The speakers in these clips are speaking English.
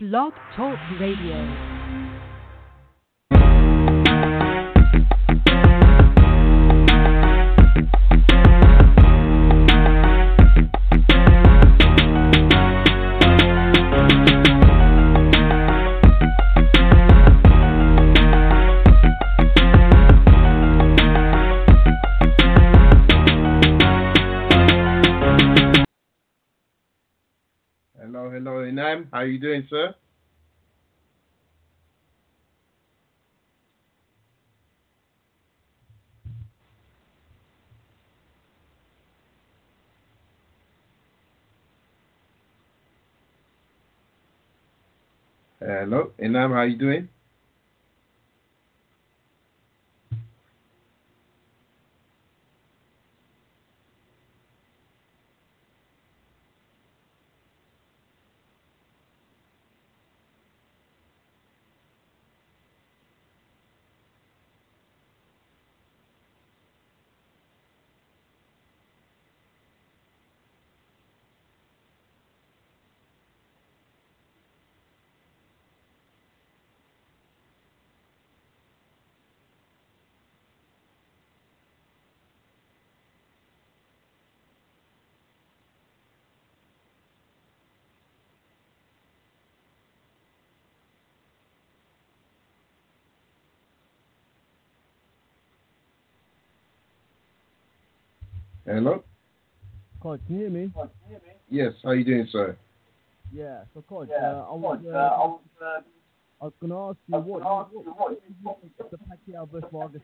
Blog Talk Radio. How you doing, sir? Hello, Enam. How are you doing? Hello. Kojo, can you hear me? Yes. How are you doing, sir? Yeah. So, Kojo, uh, I was, uh, I was, uh, I was going to ask you what, what, what, what the Pacquiao versus Vargas?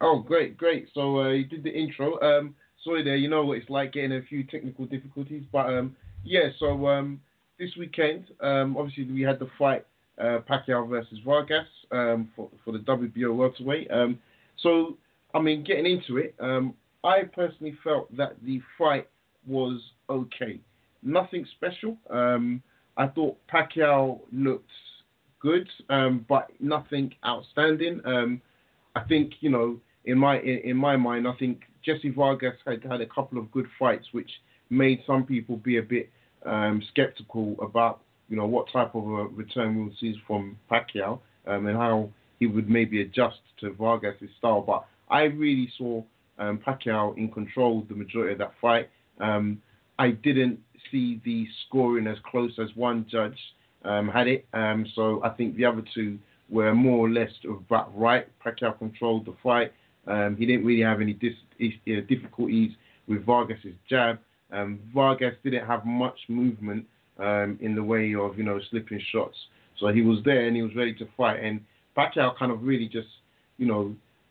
Oh, great, great. So uh, you did the intro. Um, sorry there. You know what it's like getting a few technical difficulties, but um, yeah. So um, this weekend, um, obviously we had the fight uh, Pacquiao versus Vargas um, for for the WBO welterweight. Um, so I mean, getting into it, um, I personally felt that the fight was okay. Nothing special. Um, I thought Pacquiao looked good, um, but nothing outstanding. Um, I think you know, in my in, in my mind, I think Jesse Vargas had had a couple of good fights, which made some people be a bit um, skeptical about you know what type of a return we'll see from Pacquiao um, and how he would maybe adjust to Vargas' style. But I really saw um, Pacquiao in control the majority of that fight. Um, I didn't see the scoring as close as one judge um, had it. Um, so I think the other two were more or less about right. Pacquiao controlled the fight. Um, he didn't really have any dis- uh, difficulties with Vargas's jab. Um, Vargas didn't have much movement um, in the way of you know slipping shots. So he was there and he was ready to fight. And Pacquiao kind of really just you know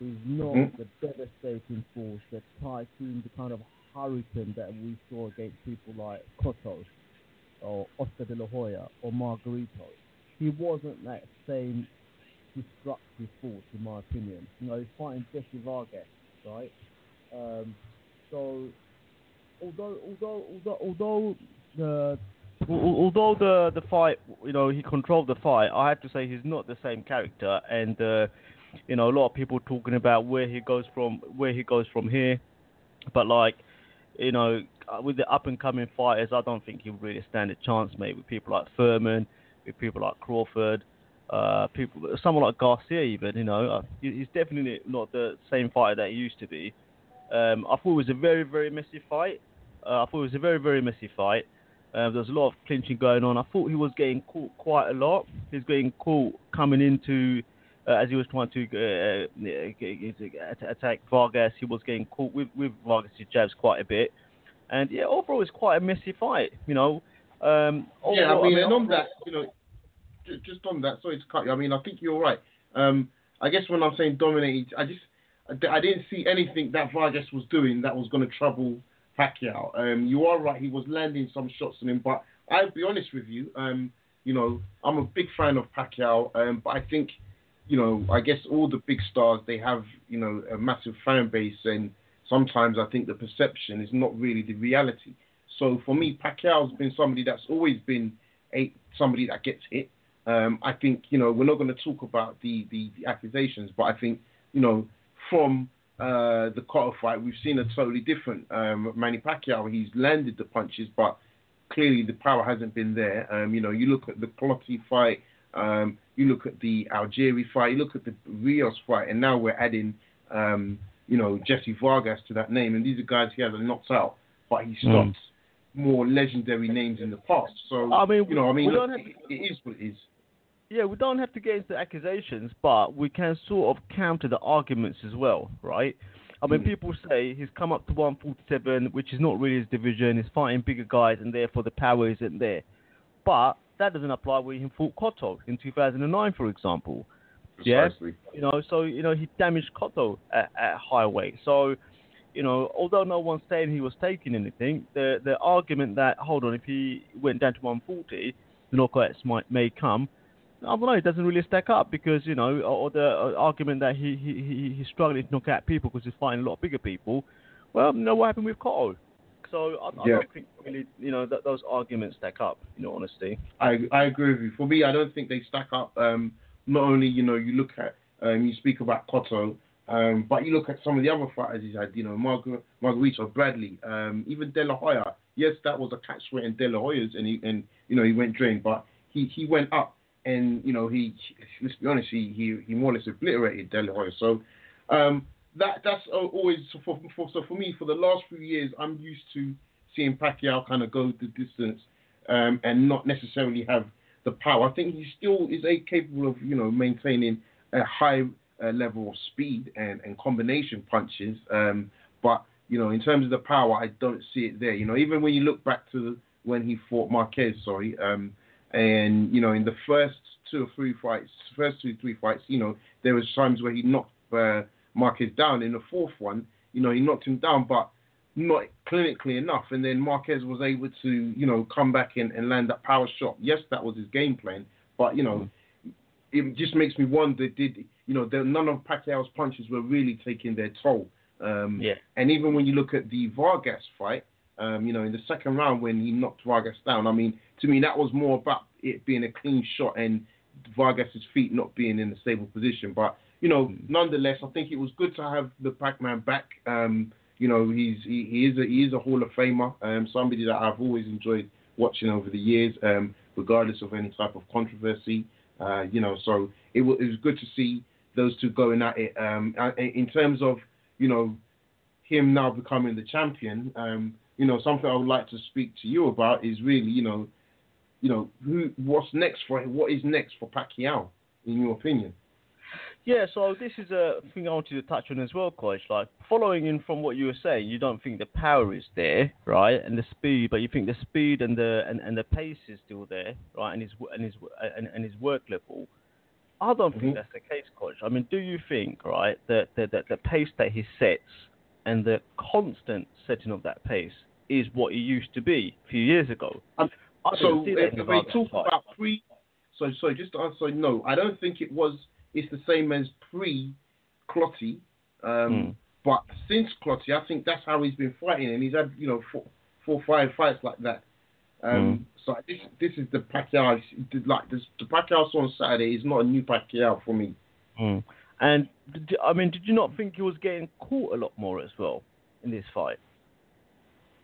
He's not Mhm. the devastating force, that typhoon, the kind of hurricane that we saw against people like Cotto or Oscar de la Hoya or Margarito. He wasn't that same destructive force, in my opinion. You know, he's fighting Jesse Vargas, right? Um, so, although, although, although, although the although the the fight, you know, he controlled the fight. I have to say he's not the same character, and uh, you know, a lot of people talking about where he goes from, where he goes from here. But like, you know, uh, with the up and coming fighters, I don't think he'll really stand a chance, mate. With people like Thurman, with people like Crawford, uh, people, someone like Garcia, even. You know, uh, he's definitely not the same fighter that he used to be. Um, I thought it was a very, very messy fight. Uh, I thought it was a very, very messy fight. Uh, there was a lot of clinching going on. I thought he was getting caught quite a lot. He's getting caught coming into uh, as he was trying to uh, uh, attack Vargas. He was getting caught with with Vargas' jabs quite a bit. And yeah, overall, it's quite a messy fight. You know. Um, yeah, I overall, mean, and on overall- that, you know, just on that, sorry to cut you. I mean, I think you're right. Um, I guess when I'm saying dominated, I just I I didn't see anything that Vargas was doing that was going to trouble Pacquiao. Um, you are right; he was landing some shots on him, but I'll be honest with you. Um, you know, I'm a big fan of Pacquiao, um, but I think, you know, I guess all the big stars they have, you know, a massive fan base, and sometimes I think the perception is not really the reality. So for me, Pacquiao's been somebody that's always been a somebody that gets hit. Um, I think you know we're not going to talk about the, the, the accusations, but I think you know from uh, the Cotto fight, we've seen a totally different um, Manny Pacquiao. He's landed the punches, but clearly the power hasn't been there. Um, you know, you look at the Clottey fight, um, you look at the Algieri fight, you look at the Rios fight, and now we're adding, um, you know, Jesse Vargas to that name, and these are guys he hasn't knocked out, but he stopped mm. more legendary names in the past. So I mean, you know, I mean, look, to, it is what it is. Yeah, we don't have to get into accusations, but we can sort of counter the arguments as well, right? I mean, hmm. people say he's come up to 147, which is not really his division. He's fighting bigger guys, and therefore the power isn't there. But that doesn't apply when he fought Cotto in 2009, for example. Precisely. Yeah, you know, so you know he damaged Cotto at, at high weight. So, you know, although no one's saying he was taking anything, the the argument that hold on, if he went down to 140, the knockouts might may come. I don't know. It doesn't really stack up because you know, or the uh, argument that he he he he's struggling to knock out people because he's fighting a lot bigger people. Well, you know what happened with Cotto. So I, I don't think really, you know, that those arguments stack up. You know, honesty, I I agree with you. For me, I don't think they stack up. Um, not only you know you look at um, you speak about Cotto, um, but you look at some of the other fighters he's had. You know, Margar- Margarito, Bradley, um, even De La Hoya. Yes, that was a catch weight in De La Hoya's, and he and you know he went drained, but he he went up and you know he let's be honest, he he, he more or less obliterated De La Hoya. So um, that that's always for, for so for me for the last few years I'm used to seeing Pacquiao kind of go the distance um, and not necessarily have the power. I think he still is a capable of you know maintaining a high uh, level of speed and, and combination punches. Um, but you know in terms of the power, I don't see it there. You know even when you look back to when he fought Marquez, sorry. Um, and you know, in the first two or three fights, first two three fights, you know, there was times where he knocked uh, Marquez down. In the fourth one, you know, he knocked him down, but not clinically enough. And then Marquez was able to, you know, come back in and land that power shot. Yes, that was his game plan, but you know, mm. it just makes me wonder: did you know, there, none of Pacquiao's punches were really taking their toll. Um, yeah. And even when you look at the Vargas fight, um, you know, in the second round when he knocked Vargas down, I mean, to me that was more about it being a clean shot and Vargas's feet not being in a stable position. But you know, mm. nonetheless, I think it was good to have the Pac-Man back. Um, you know, he's he, he, is a he is a Hall of Famer, um, somebody that I've always enjoyed watching over the years, um, regardless of any type of controversy. Uh, you know, so it was, it was good to see those two going at it. Um, in terms of you know him now becoming the champion, um, you know, something I would like to speak to you about is really, you know, you know, who, what's next for? What is next for Pacquiao, in your opinion? Yeah, so this is a thing I wanted to touch on as well, Kojo. Like following in from what you were saying, you don't think the power is there, right, and the speed, but you think the speed and the and, and the pace is still there, right, and his and his and, and his work level. I don't mm-hmm. think that's the case, Kojo. I mean, do you think, right, that the, the, the pace that he sets and the constant setting of that pace is what it used to be a few years ago. Um, so if, if we talk about pre, so so just to answer, no, I don't think it was. It's the same as pre Clottey. um, mm. but since Clottey, I think that's how he's been fighting, and he's had you know four, four five fights like that. Um, mm. So this this is the Pacquiao like this, the Pacquiao on Saturday is not a new Pacquiao for me. Mm. And did, I mean, did you not think he was getting caught a lot more as well in this fight?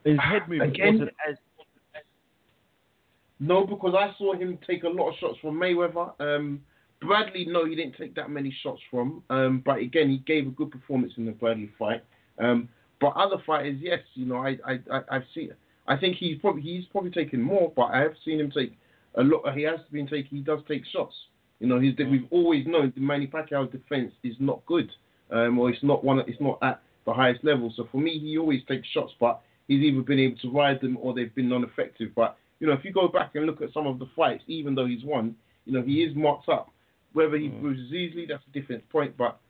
His head movement Again, wasn't as. No, because I saw him take a lot of shots from Mayweather. Um, Bradley, no, he didn't take that many shots from. Um, but again, he gave a good performance in the Bradley fight. Um, but other fighters, yes, you know, I, I, I, have seen. I think he's probably he's probably taken more, but I have seen him take a lot. He has been taking. He does take shots. You know, he's, we've always known the Manny Pacquiao's defense is not good, um, or it's not one. It's not at the highest level. So for me, he always takes shots, but he's either been able to ride them or they've been non-effective. But you know, if you go back and look at some of the fights, even though he's won, you know, he is marked up. Whether he mm. bruises easily, that's a different point. But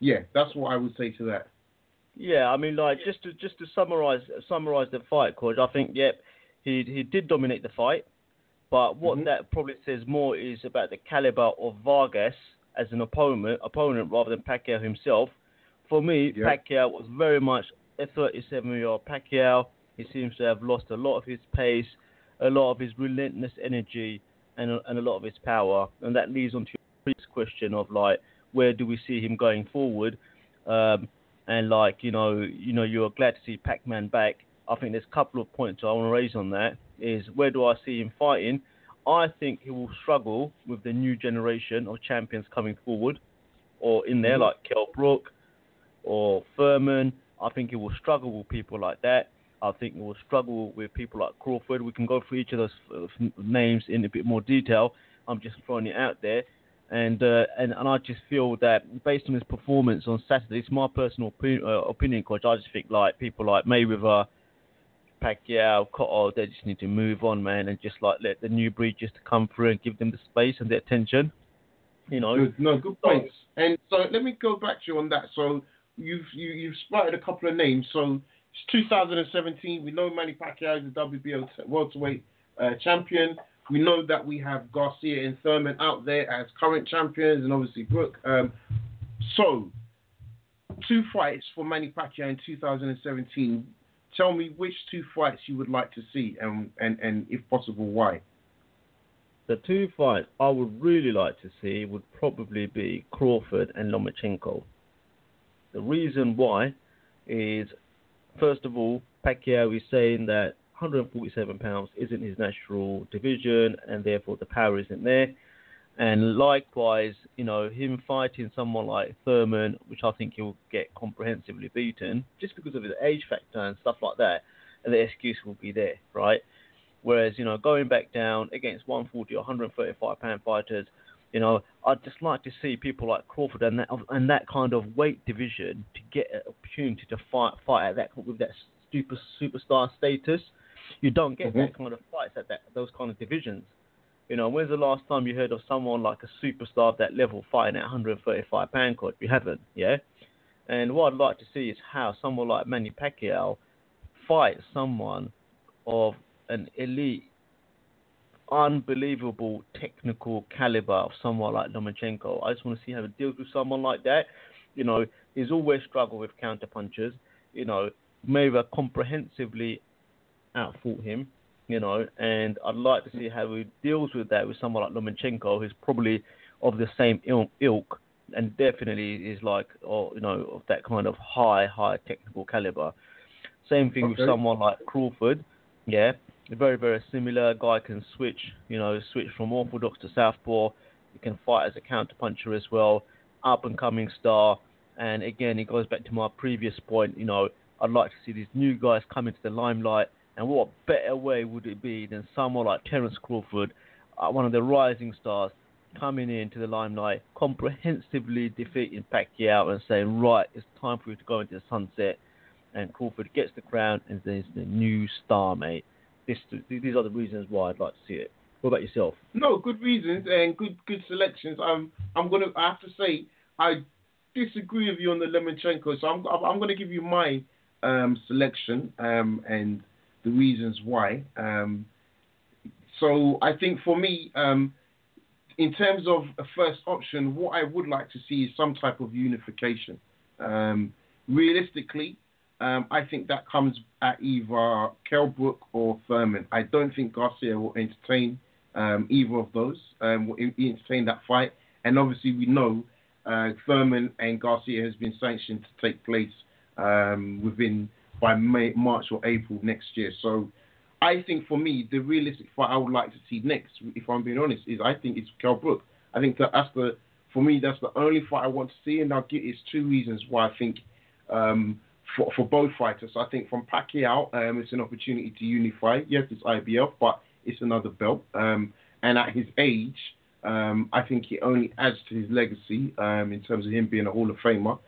yeah, that's what I would say to that. Yeah, I mean, like just to just to summarize summarize the fight, Cause I think, yep, he he did dominate the fight. But what Mhm. that probably says more is about the caliber of Vargas as an opponent, opponent rather than Pacquiao himself. For me, Yeah. Pacquiao was very much a 37-year-old Pacquiao. He seems to have lost a lot of his pace, a lot of his relentless energy, and a, and a lot of his power. And that leads on to previous question of like, where do we see him going forward? Um, and like, you know, you know, you're glad to see Pac-Man back. I think there's a couple of points I want to raise on that. Is where do I see him fighting? I think he will struggle with the new generation of champions coming forward, or in there Mhm. like Kell Brook or Thurman. I think he will struggle with people like that. I think he will struggle with people like Crawford. We can go through each of those uh, f- names in a bit more detail. I'm just throwing it out there, and uh, and and I just feel that based on his performance on Saturday, it's my personal opi- uh, opinion, Kojo. I just think like people like Mayweather, Pacquiao, Cotto, they just need to move on, man, and just like let the new breed just come through and give them the space and the attention. You know, Good, no, good points. And so let me go back to you on that. So you've you, you've spotted a couple of names. So it's 2017. We know Manny Pacquiao is the WBO t- welterweight uh, champion. We know that we have Garcia and Thurman out there as current champions, and obviously Brook. Um, so two fights for Manny Pacquiao in 2017. Tell me which two fights you would like to see, and and, and if possible, why. the two fights I would really like to see would probably be Crawford and Lomachenko. The reason why is, first of all, Pacquiao is saying that 147 pounds isn't his natural division, and therefore the power isn't there. And likewise, you know, him fighting someone like Thurman, which I think he'll get comprehensively beaten, just because of his age factor and stuff like that, and the excuse will be there, right? Whereas, you know, going back down against 140 or 135 pound fighters, you know, I'd just like to see people like Crawford and that and that kind of weight division to get an opportunity to fight fight at that with that super superstar status. You don't get that mm-hmm. kind of fights at that those kind of divisions. You know, when's the last time you heard of someone like a superstar of that level fighting at 135 pound court? You haven't, yeah. And what I'd like to see is how someone like Manny Pacquiao fight someone of an elite, unbelievable technical caliber of someone like Lomachenko. I just want to see how he deals with someone like that. You know, he's always struggled with counter punches. You know, Mayweather comprehensively outfought him. You know, and I'd like to see how he deals with that with someone like Lomachenko, who's probably of the same ilk and definitely is like, or you know, of that kind of high, high technical caliber. Same thing with someone like Crawford. Yeah, very, very similar. Guy can switch, you know, switch from orthodox to southpaw. He can fight as a counter puncher as well. Up and coming star. And again, it goes back to my previous point. You know, I'd like to see these new guys come into the limelight. And what better way would it be than someone like Terence Crawford, uh, one of the rising stars, coming into the limelight, comprehensively defeating Pacquiao and saying, right, it's time for you to go into the sunset. And Crawford gets the crown and there's the new star, mate. This, these are the reasons why I'd like to see it. What about yourself? No, good reasons and good good selections. I'm I'm gonna I have to say I disagree with you on the Lomachenko, so I'm I'm gonna give you my um, selection um, and the reasons why. Um, so I think for me, um, in terms of a first option, what I would like to see is some type of unification. Um, realistically, um, I think that comes at either Kell Brook or Thurman. I don't think Garcia will entertain um, either of those. Um, will en- entertain that fight, and obviously we know uh, Thurman and Garcia has been sanctioned to take place within by May, March or April next year. So I think for me, the realistic fight I would like to see next, if I'm being honest, is I think it's Kell Brook. I think that that's the for me that's the only fight I want to see, and I'll give it's two reasons why I think um, for for both fighters. I think from Pacquiao, um, it's an opportunity to unify. Yes, it's IBF, but it's another belt. Um, and at his age, um, I think it only adds to his legacy um, in terms of him being a Hall of Famer.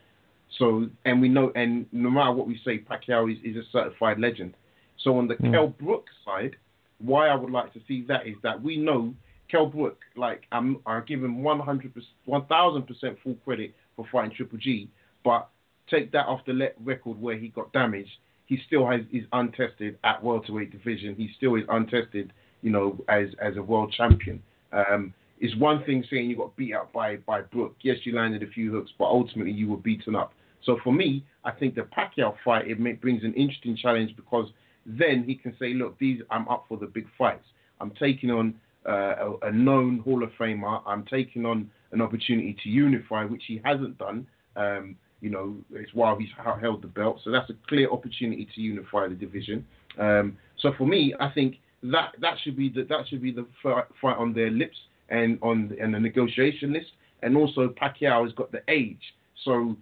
So, and we know, and no matter what we say, Pacquiao is, is a certified legend. So on the Mm. Kell Brook side, why I would like to see that is that we know Kell Brook, like I'm, I give him 100, 1000 percent full credit for fighting Triple G, but take that off the le- record where he got damaged. He still has is untested at welterweight division. He still is untested you know, as as a world champion. Um, it's one thing saying you got beat up by by Brook. Yes, you landed a few hooks, but ultimately you were beaten up. So for me, I think the Pacquiao fight it may, brings an interesting challenge because then he can say, look, these I'm up for the big fights. I'm taking on uh, a, a, known Hall of Famer. I'm taking on an opportunity to unify, which he hasn't done. Um, you know, it's while he's held the belt, so that's a clear opportunity to unify the division. Um, so for me, I think that that should be the that should be the fight on their lips and on and the negotiation list. And also Pacquiao has got the age, so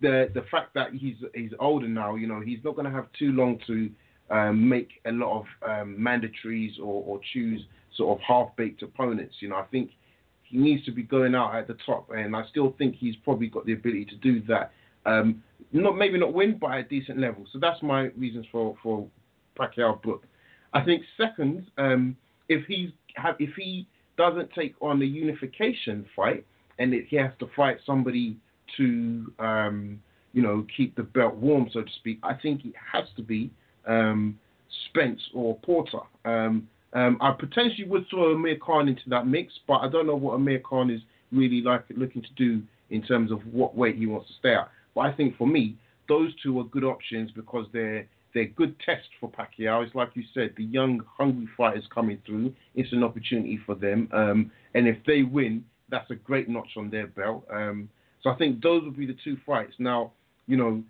the the fact that he's he's older now, you know, he's not going to have too long to um, make a lot of um, mandatories or, or choose sort of half baked opponents. You know, I think he needs to be going out at the top, and I still think he's probably got the ability to do that. Um, not maybe not win, at a decent level. So that's my reasons for for Pacquiao Brook. I think second, um, if he's if he doesn't take on the unification fight and it, he has to fight somebody to um, you know keep the belt warm, so to speak, I think it has to be um, Spence or Porter. Um, um, I potentially would throw Amir Khan into that mix, but I don't know what Amir Khan is really like looking to do in terms of what weight he wants to stay at. But I think for me, those two are good options because they're they're good tests for Pacquiao. It's like you said, the young, hungry fighters coming through. It's an opportunity for them, um, and if they win, that's a great notch on their belt. Um, so I think those would be the two fights. Now, you know,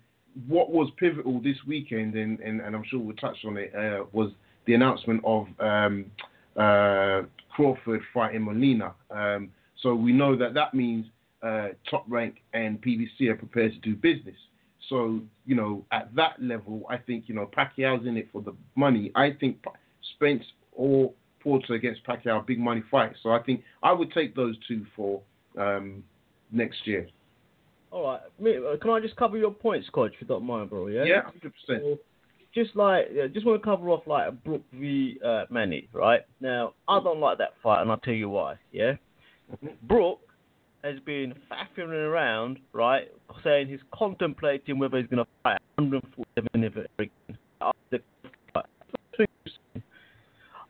what was pivotal this weekend, and, and, and I'm sure we'll touch on it, uh, was the announcement of um, uh, Crawford fighting Molina. Um, so we know that that means uh, Top Rank and PBC are prepared to do business. So you know, at that level, I think you know Pacquiao's in it for the money. I think Spence or Porter against Pacquiao, big money fight. So I think I would take those two for um, next year. All right, uh, can I just cover your points, Kojo, if you don't mind, bro? Yeah. Yeah, hundred percent. Just like, just want to cover off like Brook v uh, Manny, right? Now, I don't like that fight, and I'll tell you why. Yeah, mm-hmm. Brook has been faffing around, right, saying he's contemplating whether he's going to fight 147 again.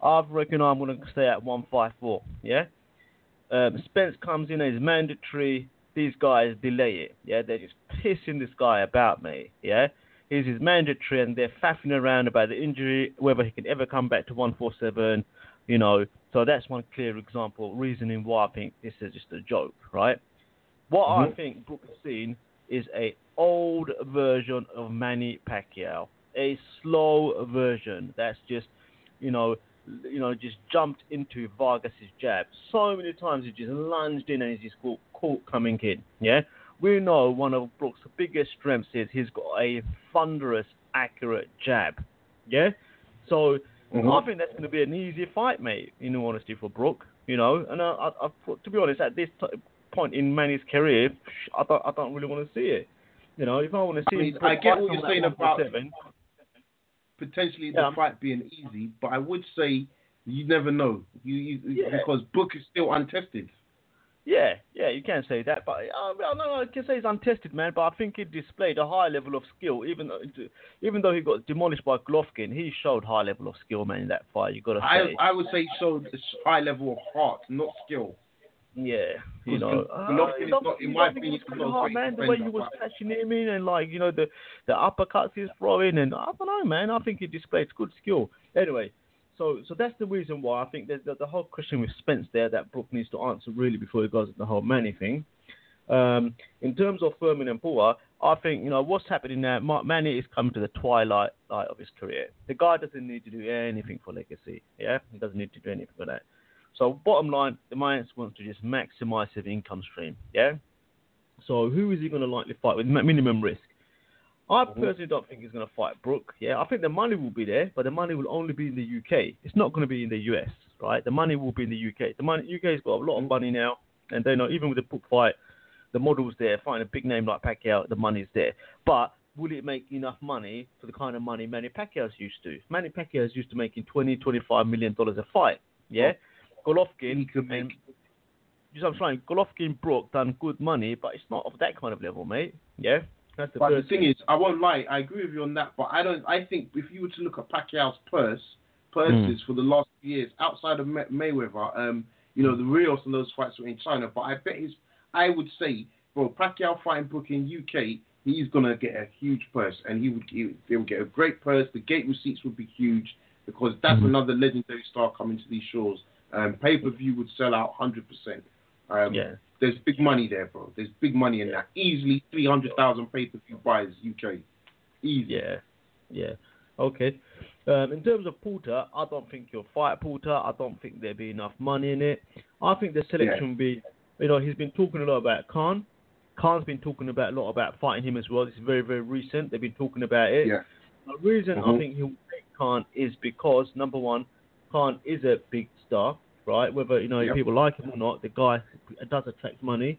I reckon I'm going to stay at 154. Yeah. Um, Spence comes in as mandatory. These guys delay it. Yeah, they're just pissing this guy about me. Yeah, he's his mandatory, and they're faffing around about the injury, whether he can ever come back to 147. You know, so that's one clear example, reasoning why I think this is just a joke, right? What mm-hmm. I think Brook has seen is a old version of Manny Pacquiao, a slow version that's just, you know, you know, just jumped into Vargas's jab. So many times he just lunged in and he's just caught, caught coming in. Yeah, we know one of Brook's biggest strengths is he's got a thunderous, accurate jab. Yeah, so Mm-hmm. I think that's going to be an easy fight, mate. In all honesty, for Brook, you know, and I, I, I, to be honest, at this t- point in Manny's career, I don't, I don't really want to see it. You know, if I want to see, I, mean, I get what you're saying about seven, potentially the yeah. fight being easy, but I would say you never know. You, you yeah. because Brook is still untested. Yeah, yeah, you can say that, but uh, well, no, I can say he's untested, man. But I think he displayed a high level of skill, even though, even though he got demolished by Golovkin, he showed high level of skill, man, in that fight. You got to say. I, I would say he showed a high level of heart, not skill. Yeah, you know, Golovkin uh, is not, in my opinion, not hard, man. The way you was catching him in and like you know the the uppercuts he's throwing, and I don't know, man. I think he displayed good skill. Anyway, so, so that's the reason why I think there's the, the, whole question with Spence there that Brook needs to answer really before he goes into the whole Manny thing. Um, in terms of Thurman and Porter, I think you know what's happening now. Manny is coming to the twilight light of his career. The guy doesn't need to do anything for legacy. Yeah, he doesn't need to do anything for that. So bottom line, the Mayans wants to just maximize his income stream. Yeah. So who is he going to likely fight with minimum risk? I mm-hmm. personally don't think he's going to fight Brook. Yeah, I think the money will be there, but the money will only be in the UK. It's not going to be in the US, right? The money will be in the UK. The money UK's got a lot of mm-hmm. money now, and they know even with the Brook fight, the model's there. Find a big name like Pacquiao, the money's there. But will it make enough money for the kind of money Manny Pacquiao's used to? Manny Pacquiao's used to making 20, 25 million dollars a fight. Yeah, oh. Golovkin he could make. And, I'm saying Golovkin Brook done good money, but it's not of that kind of level, mate. Yeah. That's the but the thing thing. is, I won't lie. I agree with you on that. But I don't. I think if you were to look at Pacquiao's purse, purses for the last few years outside of May- Mayweather. Um, you know, the Rios and those fights were in China, but I bet his, I would say, bro, Pacquiao fighting Brook in UK, he's gonna get a huge purse, and he would, he, they would get a great purse. The gate receipts would be huge because that's Mhm. another legendary star coming to these shores. Um, pay per view would sell out hundred percent. Um, Yeah. There's big money there, bro. There's big money in that. Easily three hundred thousand pay per view buys UK. Easy. Yeah, yeah. Okay. Um, in terms of Porter, I don't think you'll fight Porter. I don't think there'd be enough money in it. I think the selection will be, you know, he's been talking a lot about Khan. Khan's been talking about a lot about fighting him as well. This is very, very recent. They've been talking about it. Yeah. The reason I Mhm. think he'll take Khan is because number one, Khan is a big star, right? Whether you know Yep. people like him or not, the guy does attract money.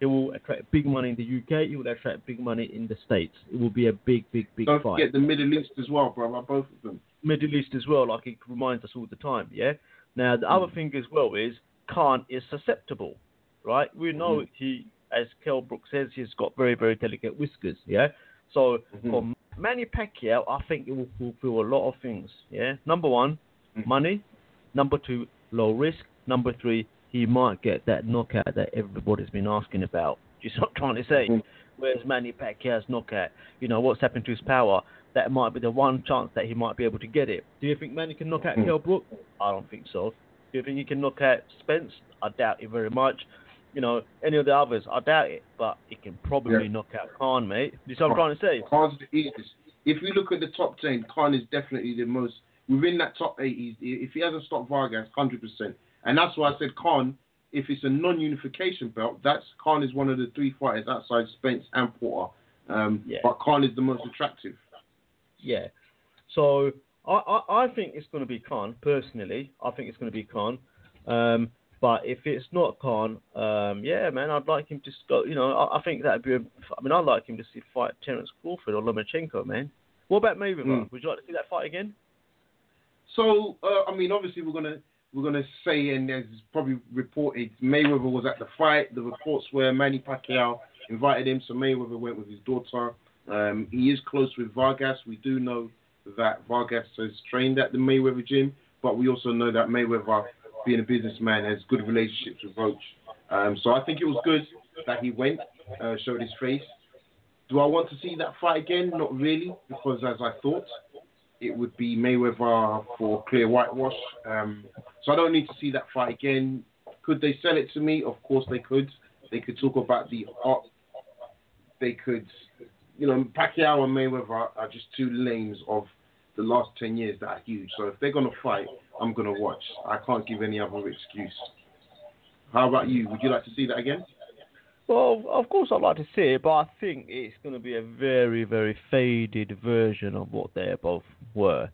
It will attract big money in the UK. It will attract big money in the States. It will be a big, big, big Don't fight. forget the Middle East as well, brother. Both of them. Middle East as well, like it reminds us all the time. Yeah. Now the other thing as well is Khan is susceptible, right? We know Mhm. he, as Kell Brook says, he's got very very delicate whiskers. Yeah. So Mhm. for Manny Pacquiao, I think it will fulfill a lot of things. Yeah. Number one, Mhm. money. Number two, low risk. Number three, he might get that knockout that everybody's been asking about. Just you see what I'm trying to say? Mhm. Where's Manny Pacquiao's knockout? You know what's happened to his power? That might be the one chance that he might be able to get it. Do you think Manny can knock out Mhm. Kell Brook? I don't think so. Do you think he can knock out Spence? I doubt it very much. You know, any of the others, I doubt it. But he can probably Yeah. knock out Khan, mate. You see what I'm trying to say? Khan's the easiest. If you look at the top ten, Khan is definitely the most within that top eight. If he hasn't stopped Vargas, hundred percent. And that's why I said Khan. If it's a non-unification belt, that's Khan is one of the three fighters outside Spence and Porter. Um, Yeah. But Khan is the most attractive. Yeah. So I, I, I think it's going to be Khan personally. I think it's going to be Khan. Um, but if it's not Khan, um, yeah, man, I'd like him to go. You know, I, I think that'd be. A, I mean, I'd like him to see fight Terence Crawford or Lomachenko, man. What about Mayweather? Mm. Would you like to see that fight again? So uh, I mean, obviously we're gonna we're gonna say, and as probably reported, Mayweather was at the fight. The reports were Manny Pacquiao invited him, so Mayweather went with his daughter. Um, he is close with Vargas. We do know that Vargas has trained at the Mayweather gym, but we also know that Mayweather, being a businessman, has good relationships with Roach. Um, so I think it was good that he went, uh, showed his face. Do I want to see that fight again? Not really, because as I thought, it would be Mayweather for clear whitewash. Um, so I don't need to see that fight again. Could they sell it to me? Of course they could. They could talk about the art. They could, you know, Pacquiao and Mayweather are, just two lanes of the last 10 years that are huge. So if they're going to fight, I'm going to watch. I can't give any other excuse. How about you? Would you like to see that again? Well, of course I'd like to see it, but I think it's going to be a very, very faded version of what they both were.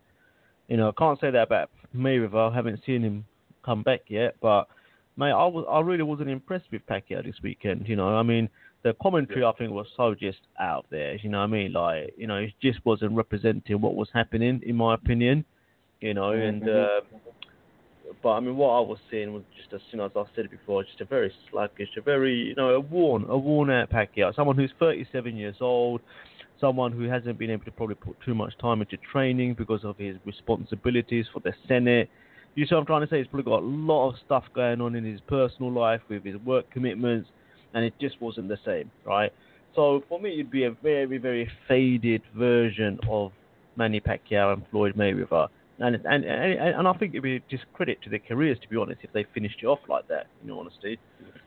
You know, I can't say that about Mayweather. I haven't seen him come back yet, but mate, I was I really wasn't impressed with Pacquiao this weekend. You know, I mean, the commentary I think was so just out there. You know, what I mean, like you know, it just wasn't representing what was happening, in my opinion. You know, and. Uh, but I mean, what I was seeing was just, as soon as I said it before, just a very sluggish, a very, you know, a worn, a worn-out Pacquiao. Someone who's 37 years old, someone who hasn't been able to probably put too much time into training because of his responsibilities for the Senate. You see what I'm trying to say? He's probably got a lot of stuff going on in his personal life with his work commitments, and it just wasn't the same, right? So for me, it'd be a very, very faded version of Manny Pacquiao and Floyd Mayweather. And, and and and I think it'd be a discredit to their careers, to be honest, if they finished it off like that. In all honesty,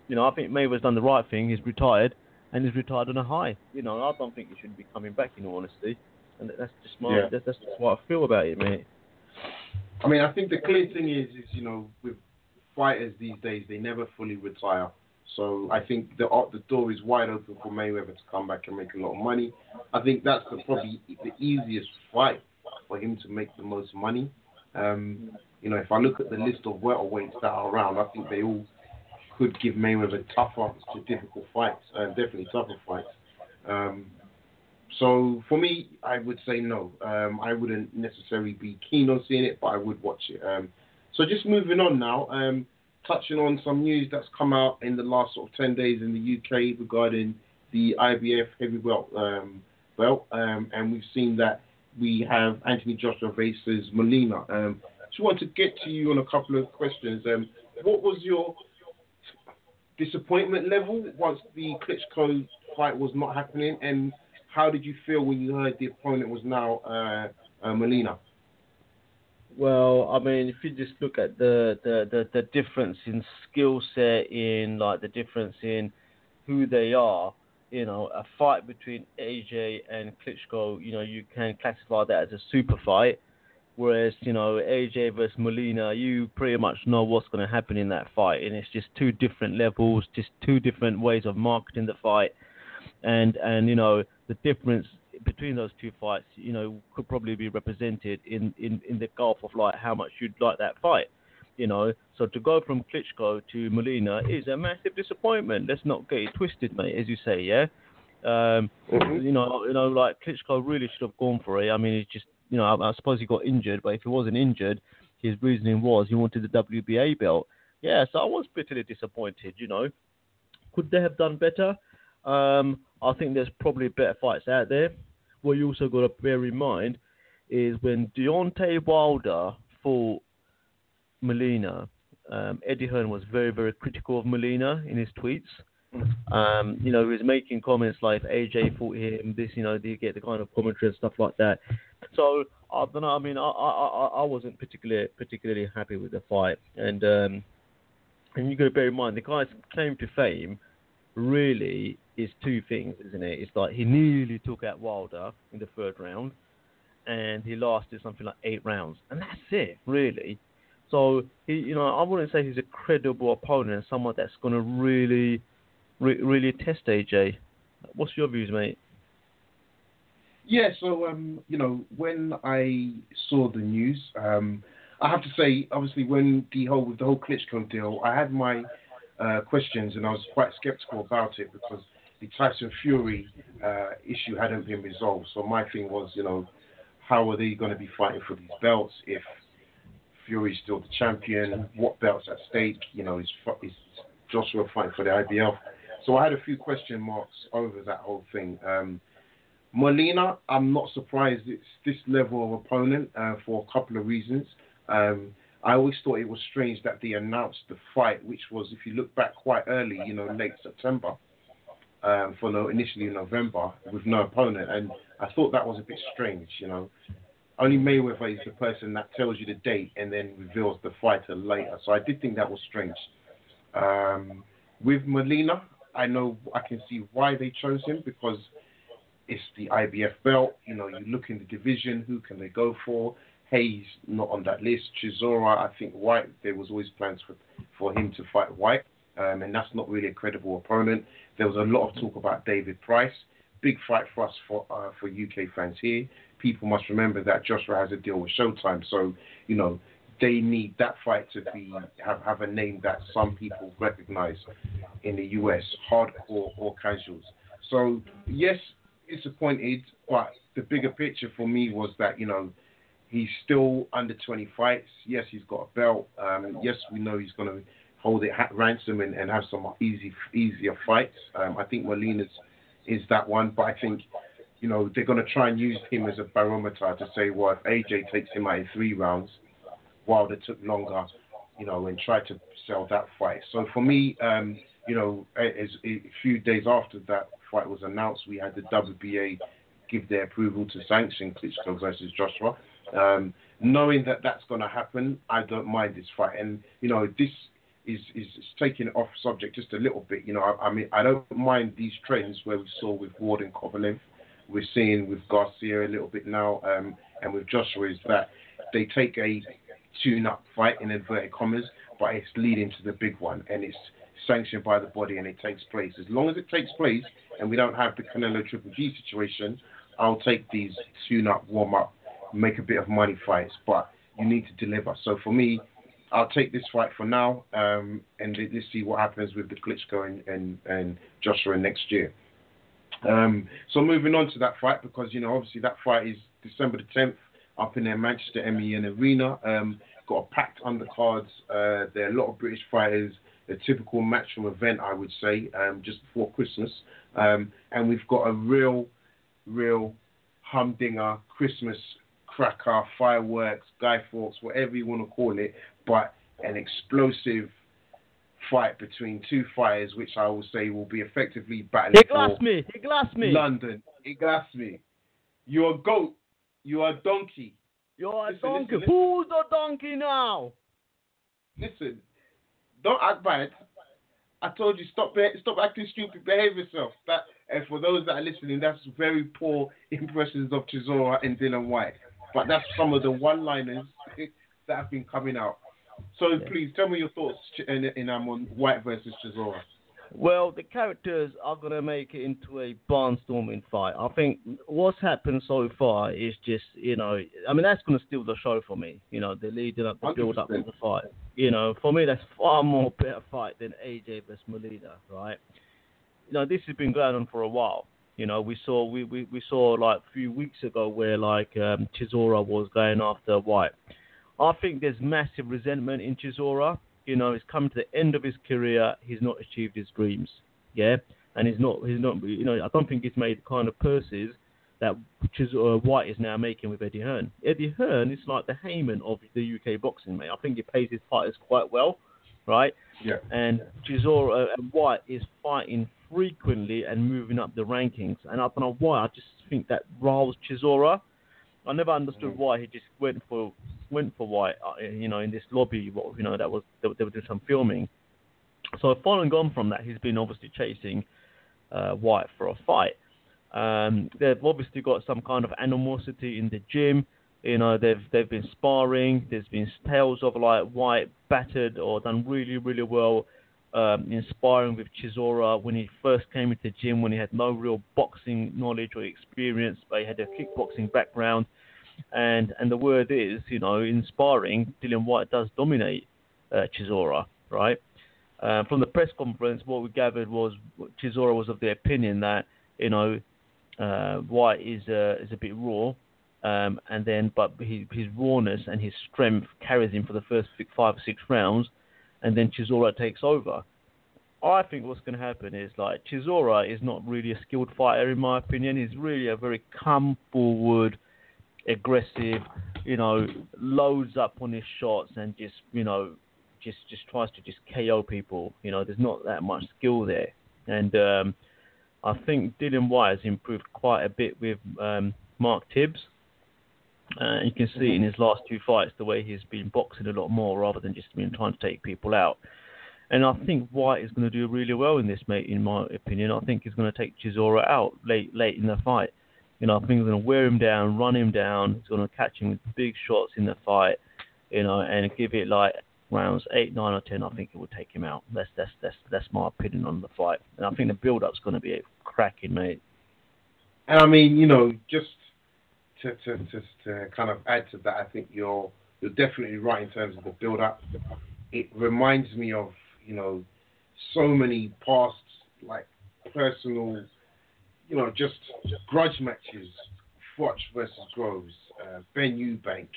you know, I think Mayweather's done the right thing. He's retired, and he's retired on a high. You know, I don't think he should be coming back. In all honesty, and that's just my Yeah. that's, that's just what I feel about it, mate. I mean, I think the clear thing is, is you know, with fighters these days, they never fully retire. So I think the the door is wide open for Mayweather to come back and make a lot of money. I think that's the, probably the easiest fight for him to make the most money. Um, you know, if I look at the list of welterweights that are around, I think they all could give Mayweather tougher to difficult fights, uh, definitely tougher fights. Um, so for me, I would say no. Um, I wouldn't necessarily be keen on seeing it, but I would watch it. Um, so just moving on now, um, touching on some news that's come out in the last sort of 10 days in the UK regarding the IBF heavyweight um, belt, um, and we've seen that we have Anthony Joshua versus Molina. Um, just want to get to you on a couple of questions. Um, what was your disappointment level once the Klitschko fight was not happening, and how did you feel when you heard the opponent was now uh, uh, Molina? Well, I mean, if you just look at the the, the, the difference in skill set, in like the difference in who they are, you know, a fight between AJ and Klitschko, you know, you can classify that as a super fight. Whereas, you know, AJ versus Molina, you pretty much know what's going to happen in that fight, and it's just two different levels, just two different ways of marketing the fight, and and you know the difference between those two fights, you know, could probably be represented in in in the gulf of like how much you'd like that fight, you know. So to go from Klitschko to Molina is a massive disappointment. Let's not get it twisted, mate, as you say, yeah. Um, Mhm. you know, you know, like Klitschko really should have gone for it. I mean, it's just, you know, I, I suppose he got injured, but if he wasn't injured, his reasoning was he wanted the WBA belt. Yeah, so I was bitterly disappointed. You know, could they have done better? Um, I think there's probably better fights out there. What you also got to bear in mind is when Deontay Wilder fought Molina, um, Eddie Hearn was very, very critical of Molina in his tweets. Um, you know, he was making comments like AJ fought him, this, you know, do you get the kind of commentary and stuff like that. So I don't know. I mean, I I, I, I wasn't particularly particularly happy with the fight, and um, and you got to bear in mind the guy's claim to fame really is two things, isn't it? It's like he nearly took out Wilder in the third round, and he lasted something like eight rounds, and that's it, really. So he, you know, I wouldn't say he's a credible opponent, someone that's going to really, re- really test AJ. What's your views, mate? Yeah, so um, you know, when I saw the news, um, I have to say, obviously, when the whole with the whole Klitschko deal, I had my uh, questions, and I was quite skeptical about it because the Tyson Fury uh, issue hadn't been resolved. So my thing was, you know, how are they going to be fighting for these belts if Fury's still the champion? What belts at stake? You know, is is Joshua fighting for the IBF? So I had a few question marks over that whole thing. Um, Molina, I'm not surprised it's this level of opponent uh, for a couple of reasons. Um, I always thought it was strange that they announced the fight, which was, if you look back quite early, you know, late September, um, for no, initially November, with no opponent. And I thought that was a bit strange, you know. Only Mayweather is the person that tells you the date and then reveals the fighter later. So I did think that was strange. Um, with Molina, I know I can see why they chose him because it's the IBF belt. You know, you look in the division, who can they go for? Haye's not on that list. Chisora, I think Whyte. There was always plans for for him to fight Whyte, um, and that's not really a credible opponent. There was a lot of talk about David Price. Big fight for us for uh, for UK fans here. People must remember that Joshua has a deal with Showtime, so you know they need that fight to be have, have a name that some people recognize in the US, hardcore or casuals. So yes, disappointed, but the bigger picture for me was that you know he's still under 20 fights. Yes, he's got a belt. Um, yes, we know he's going to hold it ransom and, and have some easy easier fights. Um, I think Molina's is that one, but I think you know they're going to try and use him as a barometer to say, well, if AJ takes him out in three rounds, Wilder took longer, you know, and tried to sell that fight. So for me, um, you know, a few days after that fight was announced, we had the WBA give their approval to sanction Klitschko versus Joshua. Um, knowing that that's going to happen, I don't mind this fight. And you know, this is is taking off subject just a little bit. You know, I, I mean, I don't mind these trends where we saw with Ward and Kovalev. We're seeing with Garcia a little bit now, um, and with Joshua is that they take a tune-up fight in inverted commas, but it's leading to the big one, and it's sanctioned by the body and it takes place. As long as it takes place and we don't have the Canelo Triple G situation, I'll take these tune-up, warm-up, make a bit of money fights, but you need to deliver. So for me, I'll take this fight for now, um, and let's see what happens with the Klitschko and, and, and Joshua next year. Um, so moving on to that fight, because you know obviously that fight is December the 10th up in their Manchester MEN Arena. Um, got a packed undercards. Uh, there are a lot of British fighters. A typical matchroom event, I would say, um, just before Christmas. Um, and we've got a real, real humdinger Christmas cracker, fireworks, Guy Fawkes, whatever you want to call it, but an explosive fight between two fighters, which I will say will be effectively battling He for me. He glassed me. London. It glassed me. You're a goat. You're a donkey. You're a Listen, donkey. listen, listen. Who's the donkey now? Listen, don't act bad. I told you stop be- stop acting stupid. Behave yourself. That and for those that are listening, that's very poor impressions of Chisora and Dillian Whyte. But that's some of the one-liners that have been coming out. So Yeah. please tell me your thoughts in, in um, on Whyte versus Chisora. Well, the characters are going to make it into a barnstorming fight. I think what's happened so far is just, you know, I mean, that's going to steal the show for me. You know, the leading up, the build up of the fight. You know, for me, that's far more better fight than AJ versus Molina, right? You know, this has been going on for a while. You know, we saw we, we, we saw like a few weeks ago where like um, Chisora was going after Whyte. I think there's massive resentment in Chisora. You know, he's come to the end of his career. He's not achieved his dreams. Yeah, and he's not. He's not. You know, I don't think he's made the kind of purses that Chisora Whyte is now making with Eddie Hearn. Eddie Hearn is like the Haymon of the UK boxing, mate. I think he pays his fighters quite well, right? Yeah. And Chisora and Whyte is fighting frequently and moving up the rankings. And I don't know why. I just think that riles Chisora. I never understood why he just went for went for Whyte, uh, you know, in this lobby. You know that was they, were- they were doing some filming. So following on from that, he's been obviously chasing uh, Whyte for a fight. Um, they've obviously got some kind of animosity in the gym. You know, they've they've been sparring. There's been tales of like Whyte battered or done really really well um, in sparring with Chisora when he first came into the gym when he had no real boxing knowledge or experience, but he had a kickboxing background. And and the word is, you know, in sparring, Dillian Whyte does dominate uh, Chisora, right? Uh, from the press conference, what we gathered was Chisora was of the opinion that you know uh, Whyte is uh, is a bit raw, um, and then but his, his rawness and his strength carries him for the first five or six rounds, and then Chisora takes over. I think what's going to happen is like Chisora is not really a skilled fighter in my opinion. He's really a very come forward, aggressive, you know, loads up on his shots and just you know just just tries to just KO people. You know, there's not that much skill there, and um, I think Dillian Whyte has improved quite a bit with um, Mark Tibbs. Uh, you can see in his last two fights the way he's been boxing a lot more rather than just being trying to take people out. And I think Whyte is going to do really well in this, mate. In my opinion, I think he's going to take Chisora out late, late in the fight. You know, I think he's going to wear him down, run him down. He's going to catch him with big shots in the fight. You know, and give it like rounds eight, nine, or ten. I think it will take him out. That's that's that's that's my opinion on the fight. And I think the build-up's going to be cracking, mate. And I mean, you know, just to, to, to, to kind of add to that, I think you're you're definitely right in terms of the build up. It reminds me of, you know, so many past like personal, you know, just grudge matches. Froch versus Groves, uh, Benn Eubank.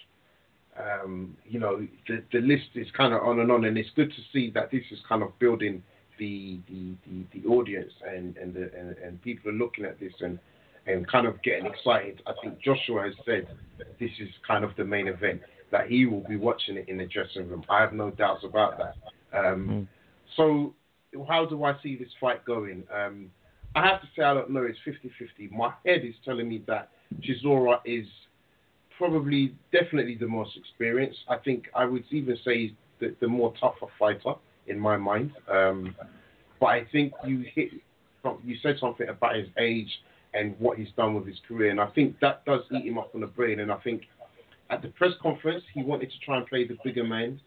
Um, you know, the the list is kind of on and on, and it's good to see that this is kind of building the the, the, the audience and and, the, and and people are looking at this and and kind of getting excited. I think Joshua has said this is kind of the main event that he will be watching it in the dressing room. I have no doubts about that. Um, Mm. So, how do I see this fight going? Um, I have to say, I don't know. It's 50 50. My head is telling me that Chisora is probably, definitely the most experienced. I think I would even say the, the more tougher fighter in my mind. Um, but I think you hit, you said something about his age and what he's done with his career, and I think that does eat him up on the brain. And I think at the press conference, he wanted to try and play the bigger man,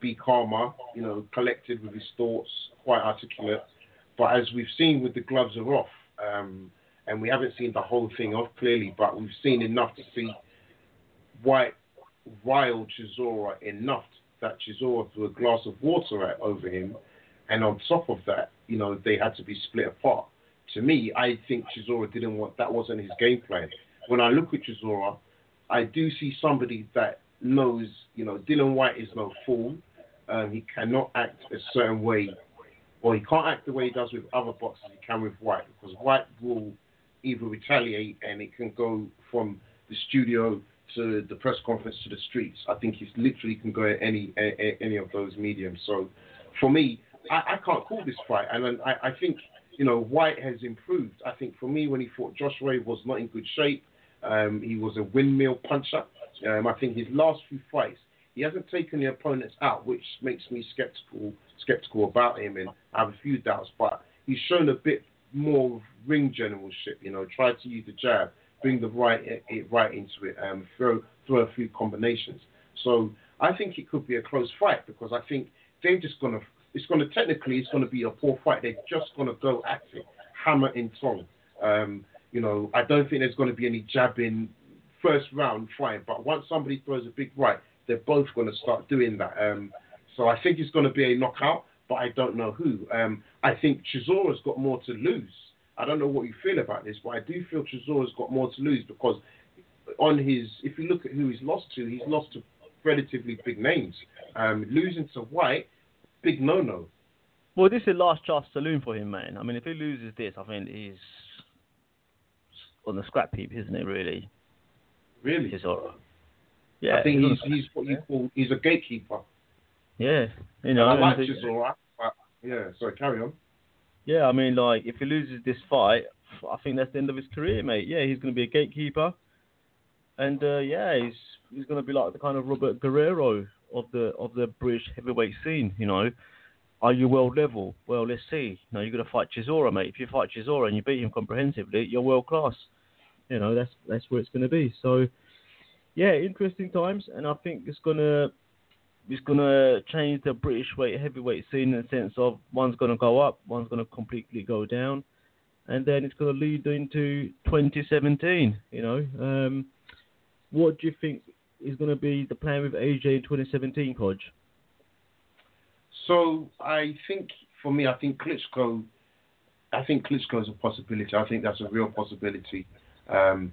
be calmer, you know, collected with his thoughts, quite articulate. But as we've seen with the gloves are off, um, and we haven't seen the whole thing off clearly, but we've seen enough to see Whyte rile Chisora enough that Chisora threw a glass of water at over him, and on top of that, you know, they had to be split apart. To me, I think Chisora didn't want that wasn't his game plan. When I look at Chisora, I do see somebody that knows, you know, Dillian Whyte is no fool. Um, he cannot act a certain way, or he can't act the way he does with other boxers. He can with Whyte because Whyte will either retaliate and it can go from the studio to the press conference to the streets. I think he literally can go at any a, any of those mediums. So for me, I, I can't call this fight, and I, I think you know Whyte has improved. I think for me, when he fought Joshua, he was not in good shape. Um, he was a windmill puncher. Um, I think his last few fights, he hasn't taken the opponents out, which makes me skeptical skeptical about him, and I have a few doubts. But he's shown a bit more ring generalship. You know, tried to use the jab, bring the right it right into it, um, throw throw a few combinations. So I think it could be a close fight because I think they're just gonna. It's gonna technically it's gonna be a poor fight. They're just gonna go at it, hammer in tongue. Um, you know, I don't think there's going to be any jabbing first round fine, but once somebody throws a big right, they're both going to start doing that. Um, so I think it's going to be a knockout, but I don't know who. Um, I think Chisora's got more to lose. I don't know what you feel about this, but I do feel Chisora's got more to lose because on his, if you look at who he's lost to, he's lost to relatively big names. Um, losing to Whyte, big no-no. Well, this is last chance saloon for him, man. I mean, if he loses this, I think he's on the scrap heap, isn't it? Really. Really. Chisora. Yeah. I think he's, he's, he's what you call he's a gatekeeper. Yeah. You know. And I like Chisora, but yeah. Sorry, carry on. Yeah, I mean, like, if he loses this fight, I think that's the end of his career, mate. Yeah, he's going to be a gatekeeper, and uh, yeah, he's he's going to be like the kind of Robert Guerrero of the of the British heavyweight scene. You know, are you world level? Well, let's see. You know, you're to fight Chisora, mate. If you fight Chisora and you beat him comprehensively, you're world class. You know, that's that's where it's to be. So, yeah, interesting times, and I think it's to it's to change the British weight heavyweight scene in the sense of one's to go up, one's to completely go down, and then it's going to lead into 2017. You know, um, what do you think is going to be the plan with AJ in 2017, Kodge? So I think for me, I think Klitschko, I think Klitschko is a possibility. I think that's a real possibility. Um,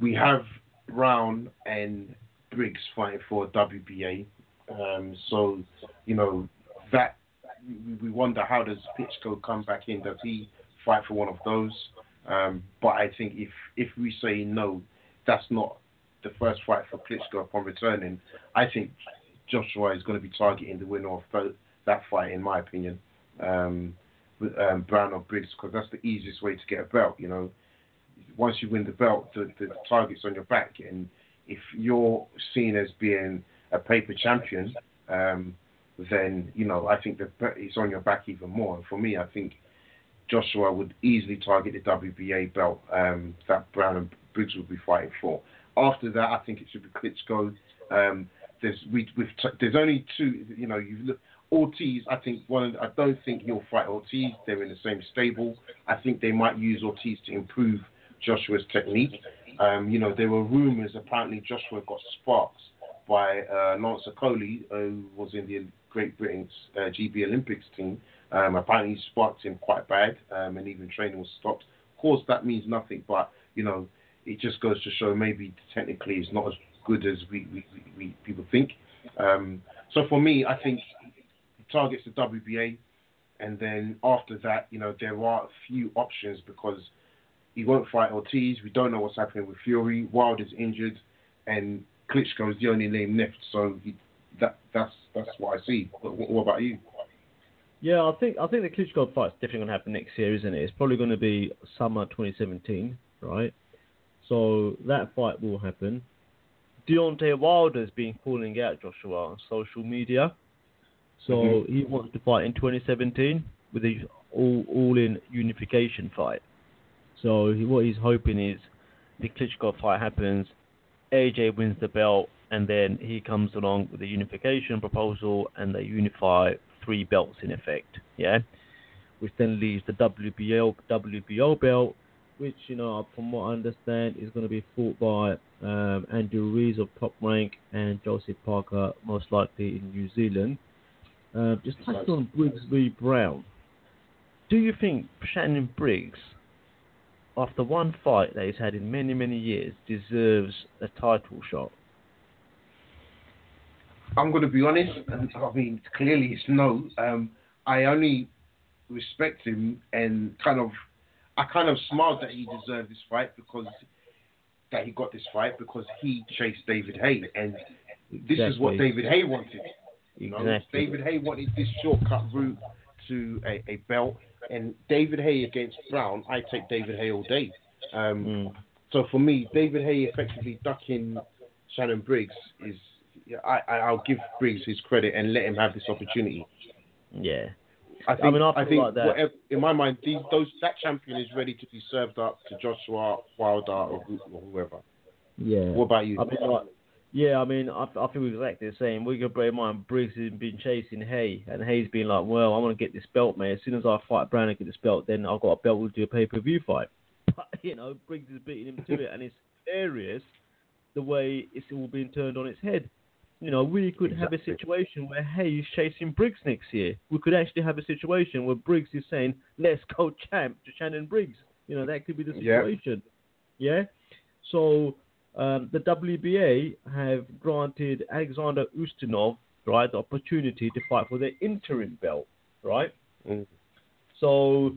we have Browne and Briggs fighting for WBA. Um, so you know that we- we wonder how does Klitschko come back in? Does he fight for one of those? Um, but I think if if we say no, that's not the first fight for Klitschko upon returning. I think Joshua is going to be targeting the winner of that fight, in my opinion, um, um, Browne or Briggs, because that's the easiest way to get a belt. You know, once you win the belt, the, the target's on your back, and if you're seen as being a paper champion, um, then you know I think the is on your back even more. For me, I think Joshua would easily target the WBA belt um, that Browne and Briggs would be fighting for. After that, I think it should be Klitschko. Um, there's we, we've t- there's only two. You know, you look Ortiz. I think one. I don't think he'll fight Ortiz. They're in the same stable. I think they might use Ortiz to improve Joshua's technique. Um, you know, there were rumors. Apparently, Joshua got sparks by uh, Lance Okolie, who was in the Great Britain's uh, GB Olympics team. Um, apparently, he sparked him quite bad, um, and even training was stopped. Of course, that means nothing, but you know, it just goes to show maybe technically it's not as good as we, we, we, people think. Um, so for me, I think targets the WBA, and then after that, you know, there are a few options because he won't fight Ortiz. We don't know what's happening with Fury. Wild is injured, and Klitschko is the only name left. So he, that that's that's what I see. What, what about you? Yeah, I think I think the Klitschko fight's definitely going to happen next year, isn't it? It's probably going to be summer 2017, right? So that fight will happen. Deontay Wilder's been calling out Joshua on social media, so Mhm. he wants to fight in 2017 with a all all in unification fight. So he, what he's hoping is the Klitschko fight happens, AJ wins the belt, and then he comes along with a unification proposal, and they unify three belts in effect. Yeah, which then leaves the WBO WBO belt, which you know from what I understand is going to be fought by um, Andrew Ruiz of Top Rank and Joseph Parker, most likely in New Zealand. Uh, just touched on Briggs v Browne. Do you think Shannon Briggs, after one fight that he's had in many many years, deserves a title shot? I'm going to be honest, and I mean, clearly it's no. Um, I only respect him and kind of, I kind of smiled that he deserved this fight because that he got this fight because he chased David Haye, and this is what David Haye wanted. You know, Exactly. David Haye wanted this shortcut route to a, a belt, and David Haye against Browne, I take David Haye all day. Um, Mm. so for me, David Haye effectively ducking Shannon Briggs is. I, I I'll give Briggs his credit and let him have this opportunity. Yeah. I think mean, I I, think like that- whatever, in my mind, these those that champion is ready to be served up to Joshua Wilder or, or whoever. Yeah. What about you? I mean, like, yeah, I mean, I, I feel exactly the same. We can bear in mind Briggs has been chasing Haye, and Haye's been like, well, I want to get this belt, man. As soon as I fight Browne and get this belt, then I've got a belt. We'll do a pay per view fight. But you know, Briggs is beating him to it, and it's hilarious the way it's all being turned on its head. You know, we could have a situation where Haye is chasing Briggs next year. We could actually have a situation where Briggs is saying, "Let's go, champ," to Shannon Briggs. You know, that could be the Yeah. situation. Yeah. So um, the WBA have granted Alexander Ustinov right the opportunity to fight for their interim belt, right? Mm. So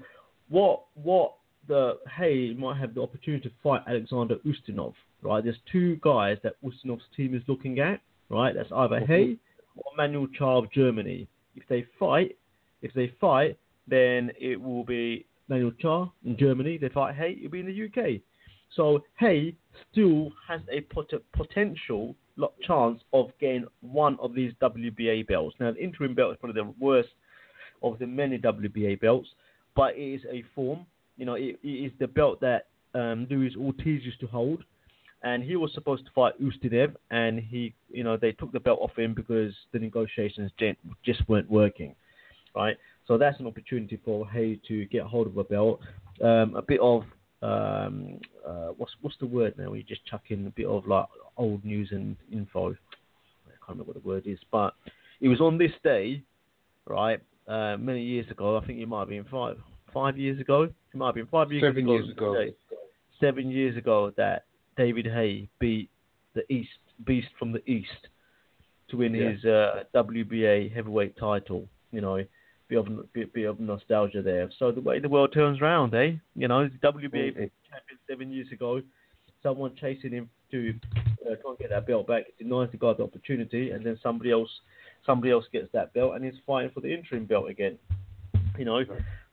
what what the Haye might have the opportunity to fight Alexander Ustinov, right? There's two guys that Ustinov's team is looking at, right? That's either Haye or Manuel Charr of Germany. If they fight, if they fight, then it will be Manuel Charr in Germany. If They fight Haye, it'll be in the UK. So Haye still has a pot- potential chance of getting one of these WBA belts. Now the interim belt is probably the worst of the many WBA belts, but it is a form. You know, it, it is the belt that um, Luis Ortiz used to hold, and he was supposed to fight Ustinov, and he, you know, they took the belt off him because the negotiations just weren't working, right? So that's an opportunity for Haye to get hold of a belt. Um, a bit of um, uh, what's what's the word now? We just chuck in a bit of like old news and info. I can't remember what the word is, but it was on this day, right? Uh, many years ago. I think it might have been five five years ago. It might have been five years Seven ago. years ago. today. Seven years ago that David Haye beat the East Beast from the East to win Yeah. his uh, WBA heavyweight title. You know, bit of bit, bit of nostalgia there. So the way the world turns round, eh? You know, the WBA champion seven years ago, someone chasing him to uh, try and get that belt back, denies the guy the opportunity, and then somebody else, somebody else gets that belt and is fighting for the interim belt again. You know,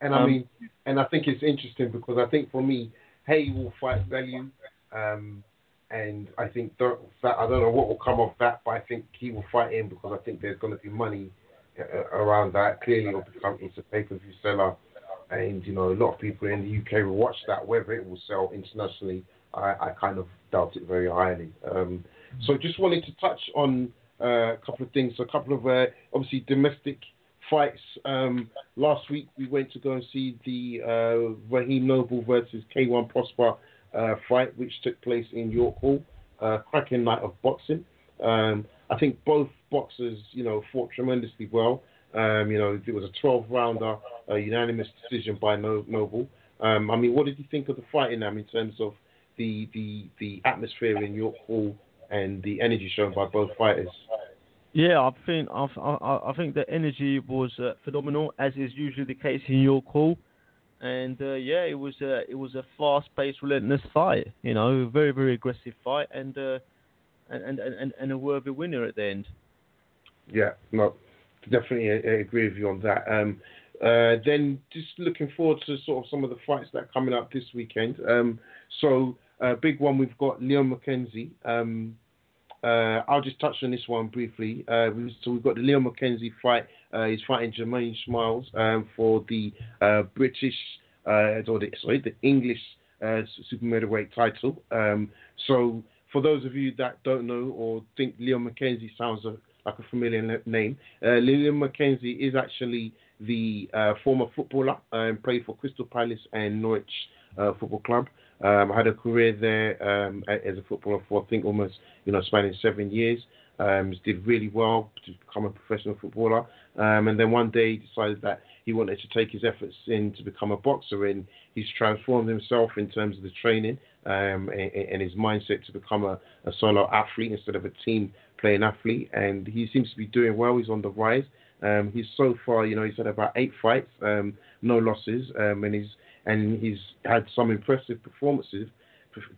And I Um, mean, and I think it's interesting because I think for me, Haye will fight value, um, and I think that, I don't know what will come of that, but I think he will fight in because I think there's going to be money uh, around that. Clearly, it'll become it's a pay per view seller, and you know a lot of people in the UK will watch that. Whether it will sell internationally, I, I kind of doubt it very highly. Um, so just wanted to touch on uh, a couple of things. So a couple of uh, obviously domestic fights. Um, last week we went to go and see the uh, Raheem Noble versus Kay Prosper uh, fight, which took place in York Hall. Uh, cracking night of boxing. Um, I think both boxers, you know, fought tremendously well. Um, you know, it was a 12 rounder, a unanimous decision by no- Noble. Um, I mean, what did you think of the fighting, Nam, in terms of the, the, the atmosphere in York Hall and the energy shown by both fighters? Yeah, I think I, I, I think the energy was uh, phenomenal, as is usually the case in York Hall. And uh, yeah, it was a it was a fast-paced, relentless fight. You know, very very aggressive fight, and uh, and, and and a worthy winner at the end. Yeah, no, definitely I agree with you on that. Um, uh, then just looking forward to sort of some of the fights that are coming up this weekend. Um, so uh, big one we've got Leon McKenzie. Um, uh, I'll just touch on this one briefly. Uh, so we've got the Leon McKenzie fight. Uh, he's fighting Jermaine Smiles um, for the uh, British, uh, or the, sorry, the English super middleweight title. Um, so for those of you that don't know or think Leon McKenzie sounds a, like a familiar name, Leon McKenzie is actually the former footballer and played for Crystal Palace and Norwich Football Club. Um, had a career there um, as a footballer for I think almost you know spanning seven years. Um, did really well to become a professional footballer, um, and then one day he decided that he wanted to take his efforts in to become a boxer, and he's transformed himself in terms of the training um, and, and his mindset to become a, a solo athlete instead of a team playing athlete, and he seems to be doing well. He's on the rise. Um, he's so far, you know, he's had about eight fights, um, no losses, um, and he's and he's had some impressive performances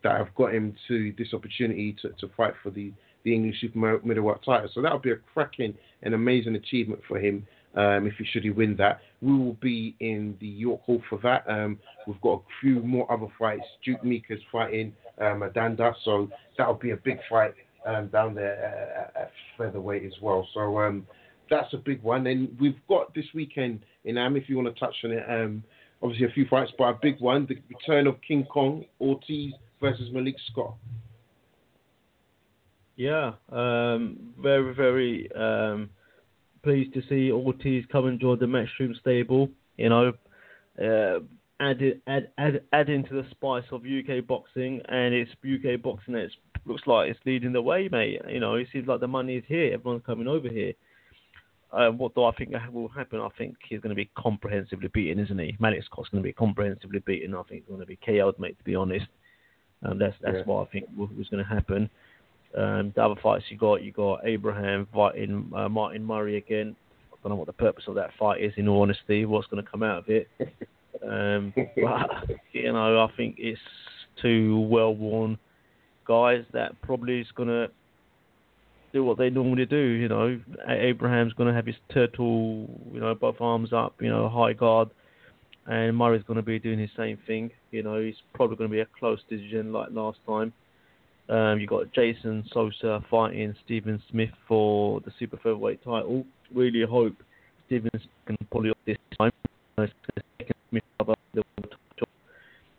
that have got him to this opportunity to, to fight for the, the English super middleweight title. So that would be a cracking and amazing achievement for him um, if he should he win that. We will be in the York Hall for that. Um, we've got a few more other fights. Duke Micah's fighting um, Adanda, so that'll be a big fight um, down there at, at, featherweight as well. So um, that's a big one. And we've got this weekend in Am, if you want to touch on it. Um, obviously, a few fights, but a big one: the return of King Kong Ortiz versus Malik Scott. Yeah, um, very, very um, pleased to see Ortiz come and join the Matchroom stable. You know, uh, add, add, add, add into the spice of UK boxing, and it's UK boxing that looks like it's leading the way, mate. You know, it seems like the money is here. Everyone's coming over here. Uh, what do I think will happen? I think he's going to be comprehensively beaten, isn't he? Malik Scott's going to be comprehensively beaten. I think he's going to be KO'd, mate. To be honest, um, that's that's yeah. what I think was going to happen. Um, the other fights you got, you got Abraham fighting uh, Martin Murray again. I don't know what the purpose of that fight is. In all honesty, what's going to come out of it? Um, but you know, I think it's two well-worn guys that probably is going to do what they normally do. You know, Abraham's going to have his turtle, you know, both arms up, you know, high guard, and Murray's going to be doing his same thing. You know, he's probably going to be a close decision like last time. Um, you got Jason Sosa fighting Stephen Smith for the super featherweight title. Really hope Stephen can pull it off this time.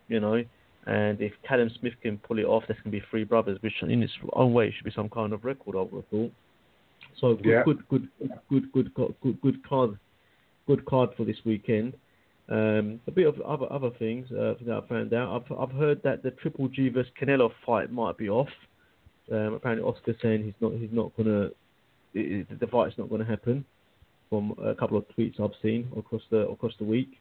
You know, and if Callum Smith can pull it off, there's going to be three brothers, which in its own way should be some kind of record. I would have thought. So good, yeah. good, good, good, good, good, good, good card, good card for this weekend. Um, a bit of other other things uh, that I found out. I've I've heard that the Triple G vs Canelo fight might be off. Um, apparently, Oscar saying he's not he's not gonna it, the fight's not going to happen. From a couple of tweets I've seen across the across the week.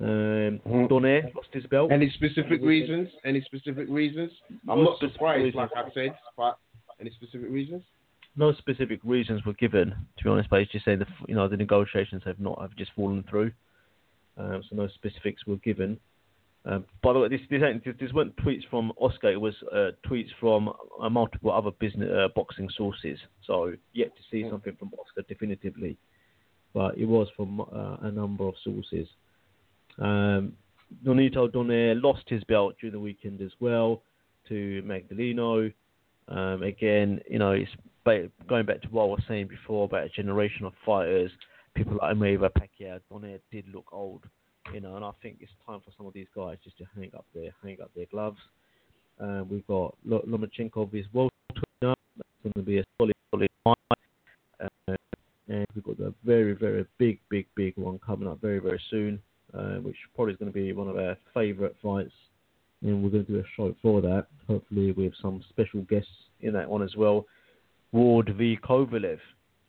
Um, mm-hmm. Donaire lost his belt. Any specific reasons? Any specific reasons? I'm not surprised, reasons. like I've said, but any specific reasons? No specific reasons were given, to be honest. But he's just saying the you know the negotiations have not have just fallen through. Um, so no specifics were given. Um, by the way, this, this, this weren't tweets from Oscar. It was uh, tweets from uh, multiple other business uh, boxing sources. So yet to see hmm. something from Oscar definitively, but it was from uh, a number of sources. Um, Nonito Donaire lost his belt during the weekend as well to Magdaleno. Um, again, you know, it's going back to what I was saying before about a generation of fighters people like Mayweather, Pacquiao, Donaire did look old, you know, and I think it's time for some of these guys just to hang up their hang up their gloves. Uh, we've got Lomachenko is well now. That's going to be a solid, solid fight. Uh, and we've got a very, very big, big, big one coming up very, very soon, uh, which probably is going to be one of our favourite fights. And we're going to do a show for that, hopefully with some special guests in that one as well. Ward v Kovalev.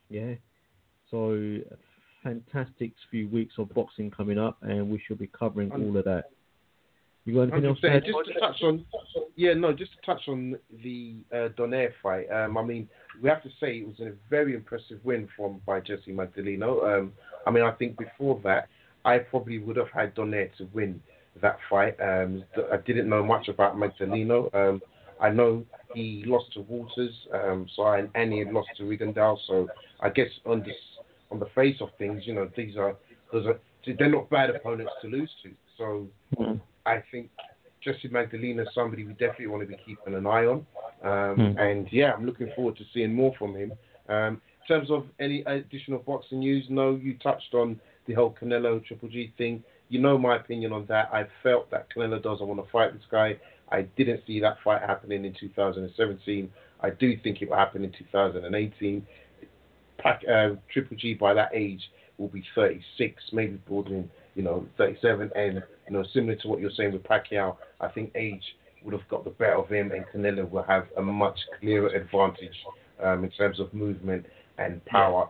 Yeah. So fantastic few weeks of boxing coming up, and we shall be covering all of that. You got anything else to add? Just to touch on, yeah, no, just to touch on the uh, Donaire fight. Um, I mean, we have to say it was a very impressive win from by Jesse Magdaleno. Um, I mean, I think before that, I probably would have had Donaire to win that fight. Um, I didn't know much about Magdaleno. Um, I know he lost to Walters, um, so I, and he had lost to Rigondeaux. So I guess on this on the face of things, you know, these are those are they're not bad opponents to lose to. So mm. I think Jesse Magdaleno is somebody we definitely want to be keeping an eye on. Um, mm. And yeah, I'm looking forward to seeing more from him. Um, in terms of any additional boxing news, no, you touched on the whole Canelo Triple G thing. You know my opinion on that. I felt that Canelo doesn't want to fight this guy. I didn't see that fight happening in 2017. I do think it will happen in 2018. Pac, uh, Triple G by that age will be 36, maybe bordering, you know, 37. And, you know, similar to what you're saying with Pacquiao, I think age would have got the better of him, and Canelo will have a much clearer advantage um, in terms of movement and power.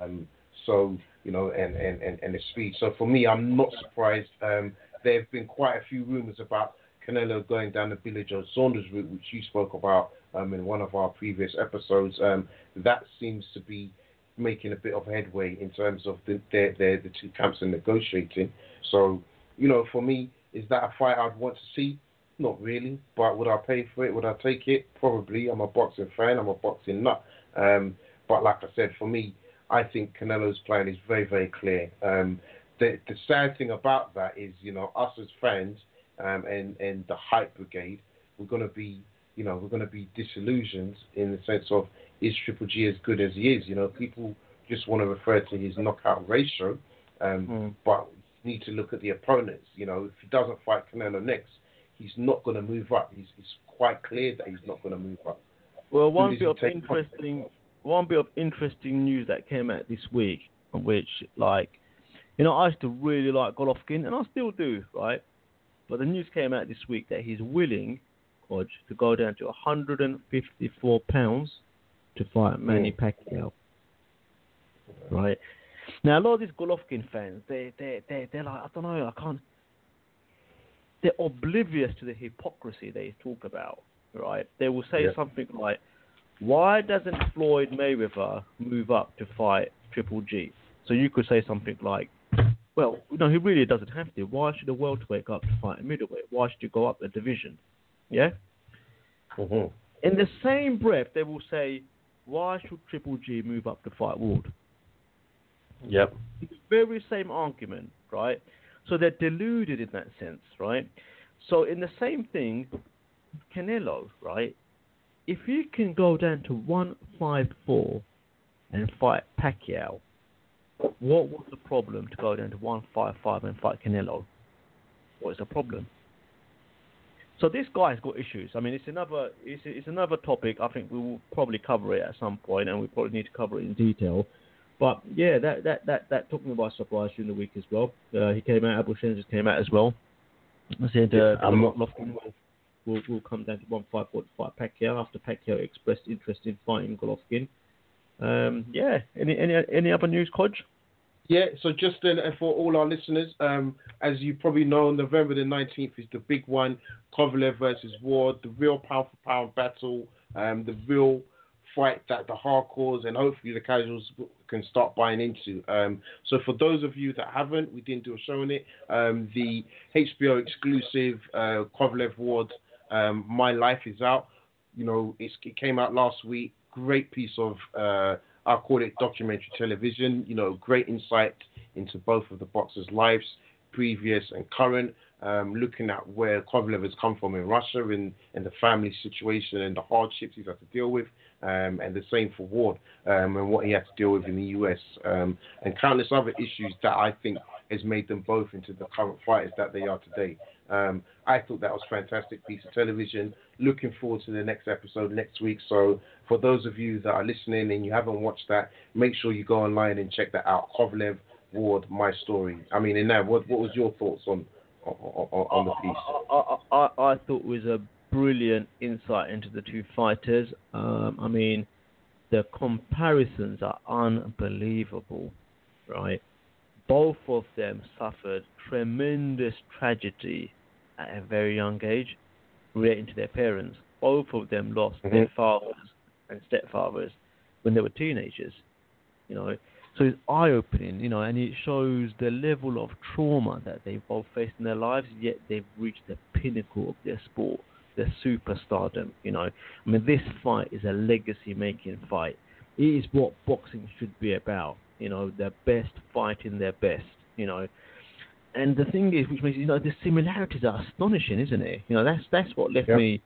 Um, so, you know, and, and, and, and the speed. So for me, I'm not surprised. Um, there have been quite a few rumors about Canelo going down the Billy Joe Saunders route, which you spoke about um, in one of our previous episodes. Um, that seems to be making a bit of headway in terms of the the, the, two camps are negotiating. So, you know, for me, is that a fight I'd want to see? Not really, but would I pay for it? Would I take it? Probably. I'm a boxing fan. I'm a boxing nut. Um, but like I said, for me, I think Canelo's plan is very, very clear. Um, the the sad thing about that is, you know, us as fans um, and and the hype brigade, we're gonna be, you know, we're gonna be disillusioned in the sense of is Triple G as good as he is? You know, people just want to refer to his knockout ratio, um, Mm. but you need to look at the opponents. You know, if he doesn't fight Canelo next, he's not going to move up. He's, it's quite clear that he's not going to move up. Well, one bit of he take on? interesting, one bit of interesting news that came out this week, which like, you know, I used to really like Golovkin, and I still do, right? But the news came out this week that he's willing, Hodge, to go down to 154 pounds to fight Manny Pacquiao. Right. Now a lot of these Golovkin fans, they they they they're like, I don't know, I can't. They're oblivious to the hypocrisy they talk about, right? They will say Yeah. something like, "Why doesn't Floyd Mayweather move up to fight Triple G?" So you could say something like, "Well, no, he really doesn't have to. Why should a welterweight go up to fight a middleweight? Why should you go up a division?" Yeah. Mm-hmm. In the same breath, they will say, "Why should Triple G move up to fight Ward?" Yep. It's the very same argument, right? So they're deluded in that sense, right? So in the same thing, Canelo, right? If you can go down to one five four and fight Pacquiao, what was the problem to go down to one five five and fight Canelo? What is the problem? So this guy's got issues. I mean, it's another it's, it's another topic. I think we will probably cover it at some point, and we probably need to cover it in detail. But yeah, that that that that took me by surprise during the week as well. Uh, he came out. Abel just came out as well. I said uh, I'm not- Golovkin will, will will come down to one five four to fight Pacquiao after Pacquiao expressed interest in fighting Golovkin. Um, yeah. Any any any other news, Kodge? Yeah, so just then, for all our listeners, um, as you probably know, November the 19th is the big one Kovalev versus Ward, the real pound for pound battle, um, the real fight that the hardcores and hopefully the casuals can start buying into. Um, so, for those of you that haven't, we didn't do a show on it, um, the HBO exclusive uh, Kovalev Ward, um, My Life is out. You know, it came out last week. Great piece of. Uh, I call it documentary television. You know, great insight into both of the boxers' lives, previous and current. Um, looking at where Kovalev has come from in Russia and, and the family situation and the hardships he's had to deal with, um, and the same for Ward um, and what he had to deal with in the US, um, and countless other issues that I think has made them both into the current fighters that they are today. I thought that was a fantastic piece of television. Looking forward to the next episode next week. So for those of you that are listening and you haven't watched that, make sure you go online and check that out. Kovalev Ward, My Story. I mean, in that, what what was your thoughts on on, on, on the piece? I, I, I I thought it was a brilliant insight into the two fighters. Um, I mean, the comparisons are unbelievable, right? Both of them suffered tremendous tragedy at a very young age relating to their parents. Both of them lost their Mhm. fathers and stepfathers when they were teenagers, you know. So it's eye opening, you know, and it shows the level of trauma that they've both faced in their lives, yet they've reached the pinnacle of their sport, their superstardom, you know. I mean, this fight is a legacy making fight. It is what boxing should be about, you know, their best fighting their best, you know. And the thing is, which makes you know, the similarities are astonishing, isn't it? You know, that's that's what left Yep. me,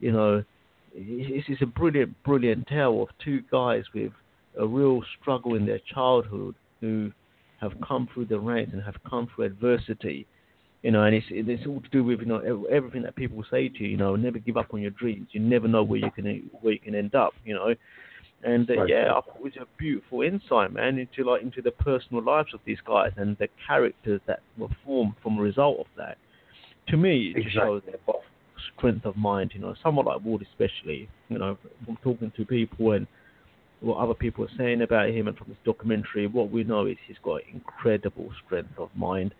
you know, this is a brilliant, brilliant tale of two guys with a real struggle in their childhood who have come through the ranks and have come through adversity. You know, and it's it's all to do with you know everything that people say to you. You know, never give up on your dreams. You never know where you can where you can end up. You know, and uh, Right. yeah, I thought it was a beautiful insight, man, into like into the personal lives of these guys and the characters that were formed from a result of that. To me, it just Exactly. shows their strength of mind. You know, someone like Ward, especially. You know, from talking to people and what other people are saying about him and from this documentary, what we know is he's got incredible strength of mind,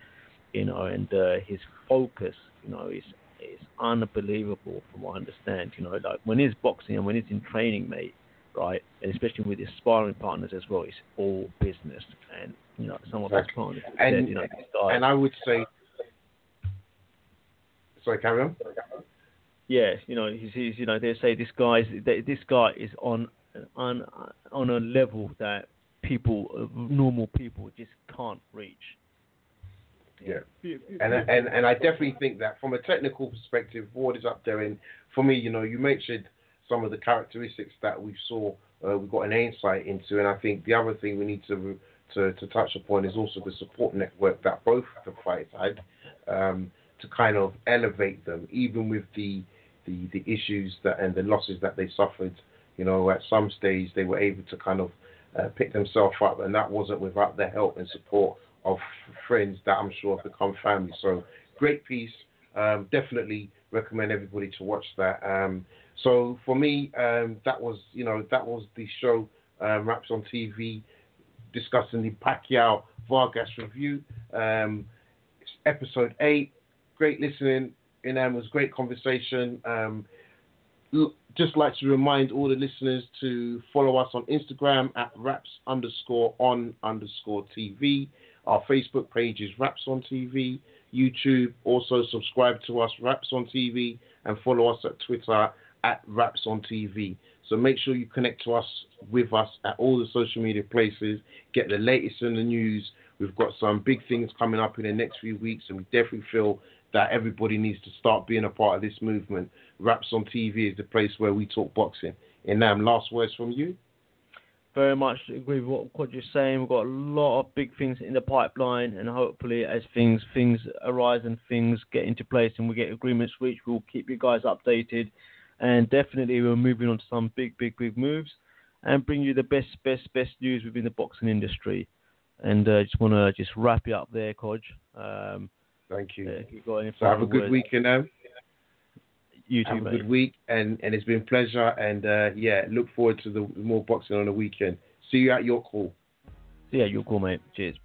you know, and uh, his focus, you know, is is unbelievable from what I understand. You know, like when he's boxing and when he's in training, mate, right, and especially with his sparring partners as well, it's all business. And you know, some of his Exactly. partners And- said, you know, this. And I would say, sorry, carry on. yeah, you know, he's, he's you know they say this guy's this guy is on on on a level that people normal people just can't reach. Yeah, and and and I definitely think that from a technical perspective, Ward is up there. And for me, you know, you mentioned some of the characteristics that we saw, uh, we got an insight into, and I think the other thing we need to to, to touch upon is also the support network that both the fights had um, to kind of elevate them, even with the, the the issues that and the losses that they suffered. You know, at some stage they were able to kind of uh, pick themselves up, and that wasn't without the help and support of friends that I'm sure have become family. So great piece. Um, definitely recommend everybody to watch that. Um, so for me, um, that was you know that was the show um, Wraps on TV discussing the Pacquiao Vargas review, um, episode eight. Great listening. Know, it was great conversation. Um, just like to remind all the listeners to follow us on Instagram at wraps underscore on underscore TV. Our Facebook page is Wraps on TV. YouTube also subscribe to us Wraps on TV and follow us at Twitter at Wraps on TV. So make sure you connect to us with us at all the social media places. Get the latest in the news. We've got some big things coming up in the next few weeks, and we definitely feel that everybody needs to start being a part of this movement. Wraps on TV is the place where we talk boxing. And now, last words from you. Very much agree with what, what you're saying. We've got a lot of big things in the pipeline, and hopefully, as things things arise and things get into place and we get agreements reached, we'll keep you guys updated and definitely we're moving on to some big, big, big moves and bring you the best, best, best news within the boxing industry. And uh, just want to just wrap it up there, Codge. Um, Thank you. Uh, you so have a good words? weekend now. You too, have a mate. good week, and, and it's been a pleasure. And uh, yeah, look forward to the more boxing on the weekend. See you at York Hall. See you're cool, mate. Cheers.